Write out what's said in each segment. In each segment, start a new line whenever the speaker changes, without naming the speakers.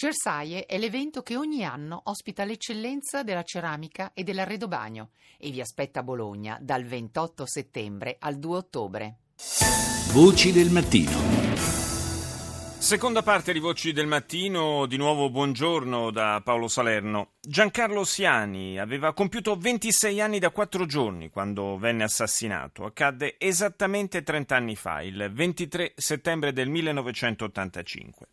Cersaie è l'evento che ogni anno ospita l'eccellenza della ceramica e dell'arredobagno e vi aspetta a Bologna dal 28 settembre al 2 ottobre.
Voci del mattino.
Seconda parte di Voci del Mattino, di nuovo buongiorno da Paolo Salerno. Giancarlo Siani aveva compiuto 26 anni da 4 giorni quando venne assassinato. Accadde esattamente 30 anni fa, il 23 settembre del 1985.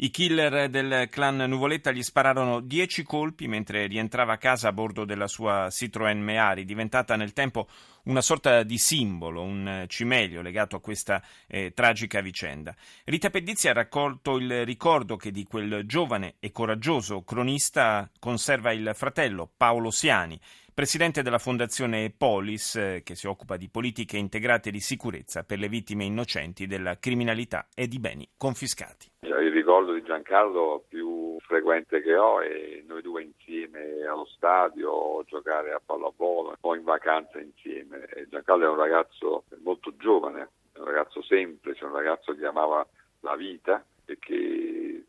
I killer del clan Nuvoletta gli spararono dieci colpi mentre rientrava a casa a bordo della sua Citroën Meari, diventata nel tempo una sorta di simbolo, un cimelio legato a questa eh, tragica vicenda. Rita Pedizzi ha raccolto il ricordo che di quel giovane e coraggioso cronista conserva il fratello Paolo Siani, presidente della fondazione Polis, eh, che si occupa di politiche integrate di sicurezza per le vittime innocenti della criminalità e di beni confiscati.
Il ricordo di Giancarlo più frequente che ho è noi due insieme allo stadio, giocare a pallavolo o in vacanza insieme. Giancarlo è un ragazzo molto giovane, un ragazzo semplice, un ragazzo che amava la vita e che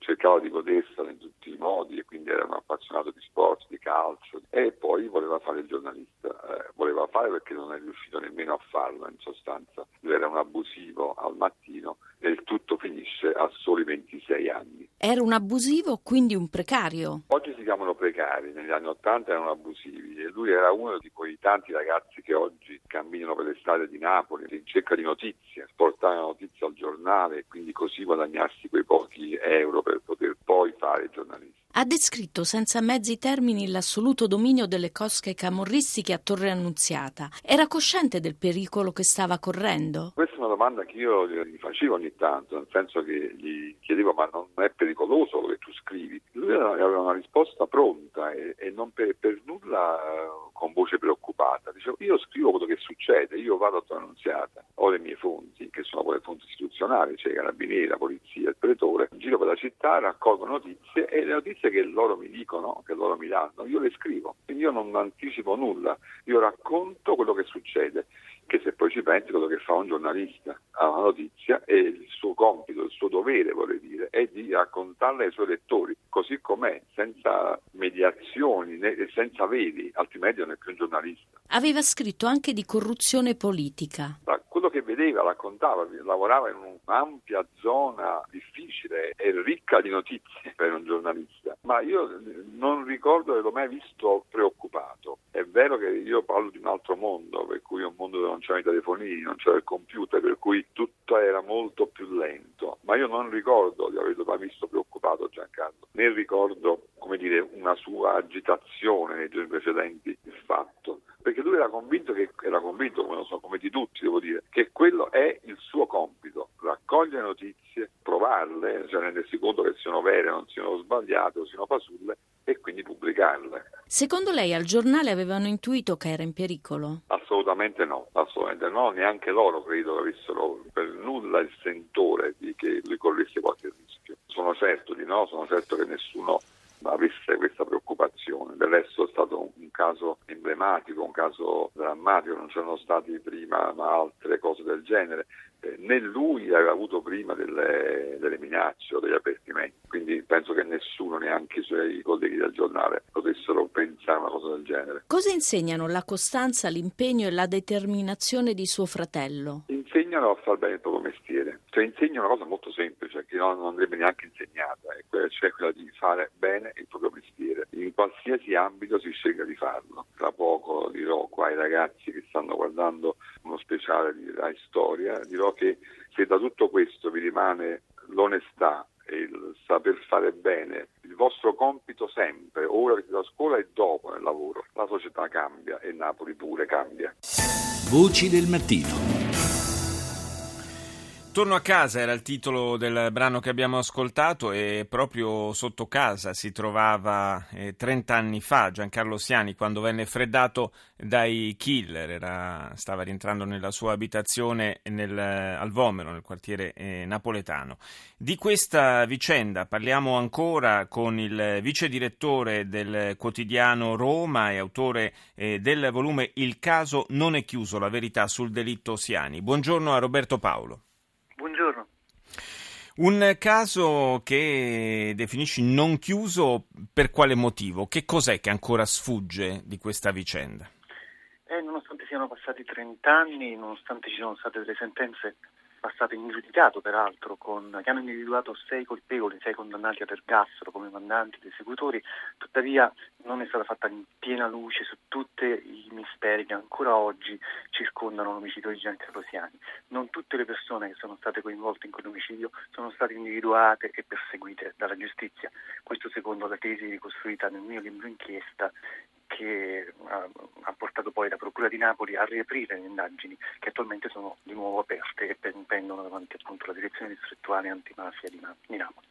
cercava di godersela in tutti i modi e quindi era un appassionato di sport, di calcio e poi voleva fare il giornalista, eh, voleva fare perché non è riuscito nemmeno a farlo in sostanza, lui era un abusivo al mattino e il tutto finisce a soli 26 anni.
Era un abusivo, quindi un precario?
Oggi si chiamano precari, negli anni 80 erano abusivi lui era uno di quei tanti ragazzi che oggi camminano per le strade di Napoli in cerca di notizie, portare la notizia al giornale e quindi così guadagnarsi quei pochi euro per poter poi fare il giornalista.
Ha descritto senza mezzi termini l'assoluto dominio delle cosche camorristiche a Torre Annunziata. Era cosciente del pericolo che stava correndo?
Questa è una domanda che io gli facevo ogni tanto, nel senso che gli chiedevo ma non è pericoloso quello che tu scrivi? Lui aveva una risposta pronta e, e non per, per nulla con voce preoccupata. Dicevo io scrivo quello che succede, io vado a Torre Annunziata, ho le mie fonti, che sono poi le fonti istituzionali, cioè i carabinieri, la polizia, il pretore, giro per la città, raccolgo notizie e le notizie che loro mi dicono, che loro mi danno, io le scrivo. Quindi io non anticipo nulla, io racconto quello che succede, che se poi ci pensi quello che fa un giornalista ha una notizia e il suo compito, il suo dovere, vorrei dire, è di raccontarla ai suoi lettori, così com'è, senza mediazioni e senza vedi, altrimenti non è più un giornalista.
Aveva scritto anche di corruzione politica.
Da vedeva, raccontava, lavorava in un'ampia zona difficile e ricca di notizie per un giornalista, ma io non ricordo di averlo mai visto preoccupato. È vero che io parlo di un altro mondo, per cui è un mondo dove non c'erano i telefonini, non c'era il computer, per cui tutto era molto più lento, ma io non ricordo di averlo mai visto preoccupato Giancarlo, né ricordo, come dire, una sua agitazione nei giorni precedenti il fatto perché lui era convinto, che, era convinto come lo so, come di tutti devo dire, che quello è il suo compito, raccogliere notizie, provarle, cioè rendersi conto che siano vere, non siano sbagliate o siano fasulle e quindi pubblicarle.
Secondo lei al giornale avevano intuito che era in pericolo?
Assolutamente no, assolutamente no, neanche loro credo che avessero per nulla il sentore di che lui corresse qualche rischio. Sono certo di no, sono certo che nessuno avesse questa preoccupazione. Del resto è stato un caso emblematico, un caso drammatico, non c'erano stati prima altre cose del genere. Eh, né lui aveva avuto prima delle, delle minacce o degli avvertimenti, quindi penso che nessuno, neanche i suoi colleghi del giornale, potessero pensare a una cosa del genere.
Cosa insegnano la costanza, l'impegno e la determinazione di suo fratello?
Insegnano a far bene il proprio mestiere, cioè insegnano una cosa molto semplice che non andrebbe neanche insegnata, cioè quella di fare bene il proprio mestiere. In qualsiasi ambito si sceglie di farlo. Tra poco dirò qua ai ragazzi che stanno guardando uno speciale di Rai Storia, dirò che se da tutto questo vi rimane l'onestà e il saper fare bene il vostro compito sempre, ora che siete a scuola e dopo nel lavoro, la società cambia e Napoli pure cambia.
Voci del mattino.
Torno a casa era il titolo del brano che abbiamo ascoltato e proprio sotto casa si trovava eh, 30 anni fa Giancarlo Siani quando venne freddato dai killer, era, stava rientrando nella sua abitazione nel, al Vomero, nel quartiere eh, napoletano. Di questa vicenda parliamo ancora con il vice direttore del quotidiano Roma e autore eh, del volume Il caso non è chiuso, la verità sul delitto Siani. Buongiorno a Roberto Paolo. Un caso che definisci non chiuso per quale motivo? Che cos'è che ancora sfugge di questa vicenda?
Eh, nonostante siano passati 30 anni, nonostante ci siano state delle sentenze passato in giudicato peraltro, con, che hanno individuato sei colpevoli, sei condannati all'ergastolo come mandanti ed esecutori, tuttavia non è stata fatta in piena luce su tutti i misteri che ancora oggi circondano l'omicidio di Giancarlo Siani. Non tutte le persone che sono state coinvolte in quell'omicidio sono state individuate e perseguite dalla giustizia, questo secondo la tesi ricostruita nel mio libro inchiesta che ha portato poi la Procura di Napoli a riaprire le indagini che attualmente sono di nuovo aperte e pendono davanti appunto alla direzione distrettuale antimafia di, Napoli.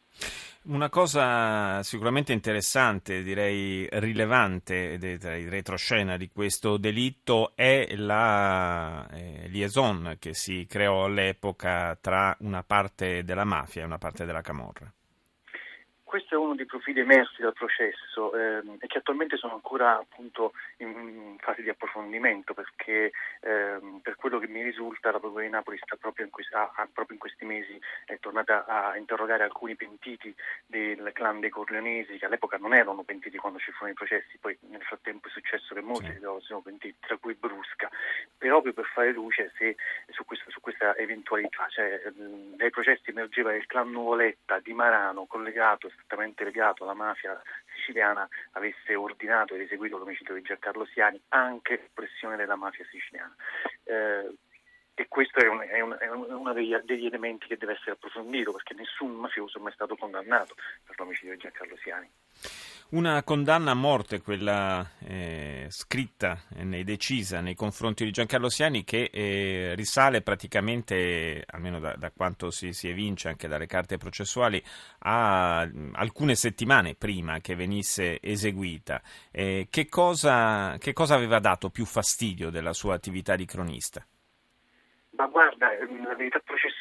Una cosa sicuramente interessante, direi rilevante, in retroscena di questo delitto è la eh, liaison che si creò all'epoca tra una parte della mafia e una parte della camorra.
Questo è uno dei profili emersi dal processo ehm, e che attualmente sono ancora appunto in, fase di approfondimento perché ehm, per quello che mi risulta la Procura di Napoli sta proprio in, questi, ha, proprio in questi mesi è tornata a interrogare alcuni pentiti del clan dei Corleonesi che all'epoca non erano pentiti quando ci furono i processi, poi nel frattempo è successo che molti sì. sono pentiti, tra cui Brusca, proprio per fare luce se, su, questa, su, questa, eventualità. Cioè, dai processi emergeva il clan Nuvoletta di Marano collegato strettamente legato alla mafia siciliana avesse ordinato ed eseguito l'omicidio di Giancarlo Siani anche pressione della mafia siciliana. Eh, e questo è, un, è, un, è uno degli, degli, elementi che deve essere approfondito perché nessun mafioso è mai stato condannato per l'omicidio di Giancarlo Siani.
Una condanna a morte, quella eh, scritta e decisa nei confronti di Giancarlo Siani, che eh, risale praticamente, almeno da, da quanto si, si, evince anche dalle carte processuali, a alcune settimane prima che venisse eseguita. Eh, che, cosa, che cosa aveva dato più fastidio della sua attività di cronista?
Ma guarda, la verità processuale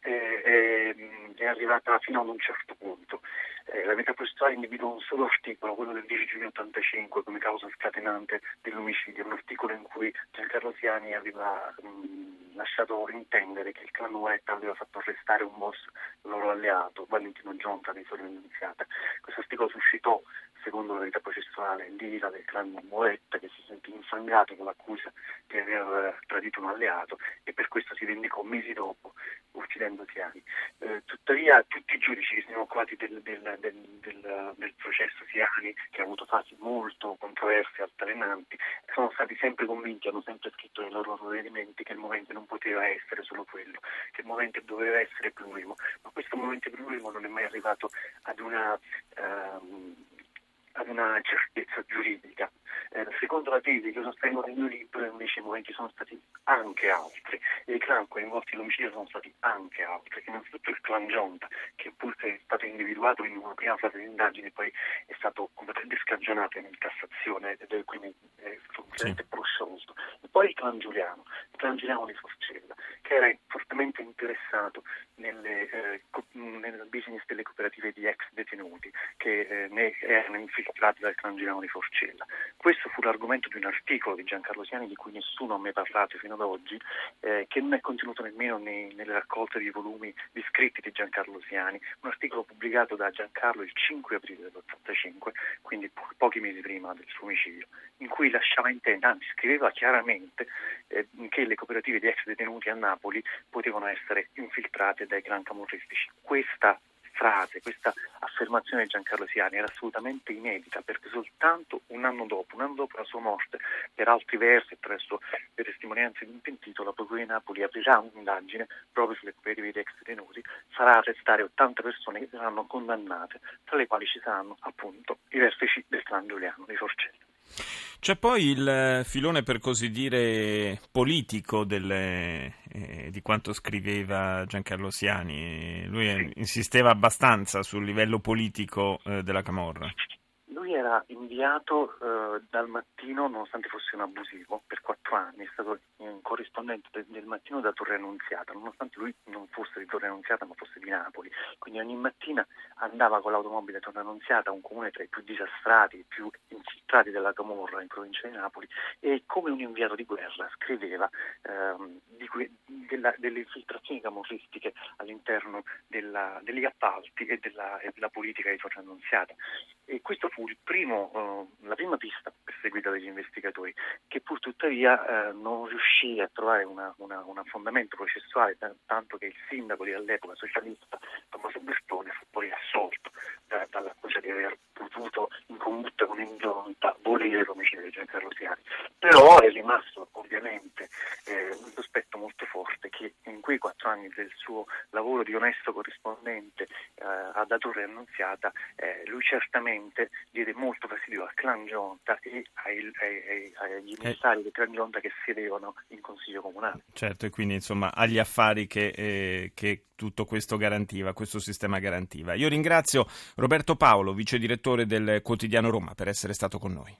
è, è, è arrivata fino ad un certo punto. Eh, la processuale individua un solo articolo, quello del 10 giugno 85, come causa scatenante dell'omicidio, un articolo in cui Giancarlo Siani aveva mh, lasciato intendere che il clan Uetta aveva fatto arrestare un boss loro alleato, Valentino Giunta, di Soria Annunziata. Questo articolo suscitò secondo la verità processuale, l'ira del clan Moetta che si sentì infangato con l'accusa di aver tradito un alleato e per questo si vendicò mesi dopo uccidendo Siani. Eh, tuttavia tutti i giudici che si sono occupati del, del, del, del, processo Siani, che ha avuto fasi molto controverse e altalenanti, sono stati sempre convinti, hanno sempre scritto nei loro provvedimenti che il momento non poteva essere solo quello, che il momento doveva essere plurimo, ma questo momento plurimo non è mai arrivato ad una... Um, ad una certezza giuridica. Eh, secondo la tesi che sostengo nel mio libro, invece i momenti sono stati anche altri e i clan coinvolti nell'omicidio sono stati anche altri, innanzitutto il clan Gionta, che pur è stato individuato in una prima fase di indagine poi è stato completamente scagionato in Cassazione quindi è completamente sì. prosciolto. E poi il clan Giuliano, il clan Giuliano di Forcella, che era fortemente interessato nelle, eh, nel business delle cooperative di ex detenuti che eh, ne erano infiltrati dal clan Girano Forcella. Questo fu l'argomento di un articolo di Giancarlo Siani di cui nessuno ha mai parlato fino ad oggi, eh, che non è contenuto nemmeno nei, nelle raccolte di volumi di scritti di Giancarlo Siani, un articolo pubblicato da Giancarlo il 5 aprile dell'85, quindi po- pochi mesi prima del suo omicidio, in cui lasciava intendere, anzi scriveva chiaramente eh, che le cooperative di ex detenuti a Napoli potevano essere infiltrate dai clan camorristici. Questa frase, questa affermazione di Giancarlo Siani era assolutamente inedita perché soltanto un anno dopo, un anno dopo la sua morte, per altri versi, attraverso le testimonianze di un pentito, la Procura di Napoli aprirà un'indagine proprio sulle cooperative di ex detenuti, farà arrestare 80 persone che saranno condannate, tra le quali ci saranno appunto i vertici del clan Giuliano di Forcello.
C'è poi il filone, per così dire, politico delle, eh, di quanto scriveva Giancarlo Siani. Lui sì. insisteva abbastanza sul livello politico eh, della Camorra.
Lui era inviato eh, dal mattino, nonostante fosse un abusivo, per quattro anni, è stato un corrispondente del, del mattino da Torre Annunziata, nonostante lui non fosse di Torre Annunziata ma fosse di Napoli. Quindi ogni mattina andava con l'automobile a Torre Annunziata, un comune tra i più disastrati, i più infiltrati della Camorra in provincia di Napoli, e come un inviato di guerra scriveva ehm, di que- della, delle infiltrazioni camorristiche all'interno della, degli appalti e della, e della politica di Torre Annunziata. E questo fu primo, uh, la prima pista perseguita dagli investigatori, che pur tuttavia uh, non riuscì a trovare un fondamento processuale, tanto che il sindaco di all'epoca socialista, Tommaso Bertone, fu poi assolto da, dall'accusa di aver potuto in combutta con ingiunta volere l'omicidio di Giancarlo Siani. Però è rimasto ovviamente eh, un sospetto molto forte che in quei quattro anni del suo lavoro di onesto corrispondente eh, ad Torre Annunziata, eh, lui certamente diede molto fastidio al clan Gionta e ai, ai, ai, agli emissari del clan Gionta che sedevano in consiglio comunale.
Certo, e quindi insomma agli affari che, eh, che tutto questo garantiva, questo sistema garantiva. Io ringrazio Roberto Paolo, vice direttore del quotidiano Roma, per essere stato con noi.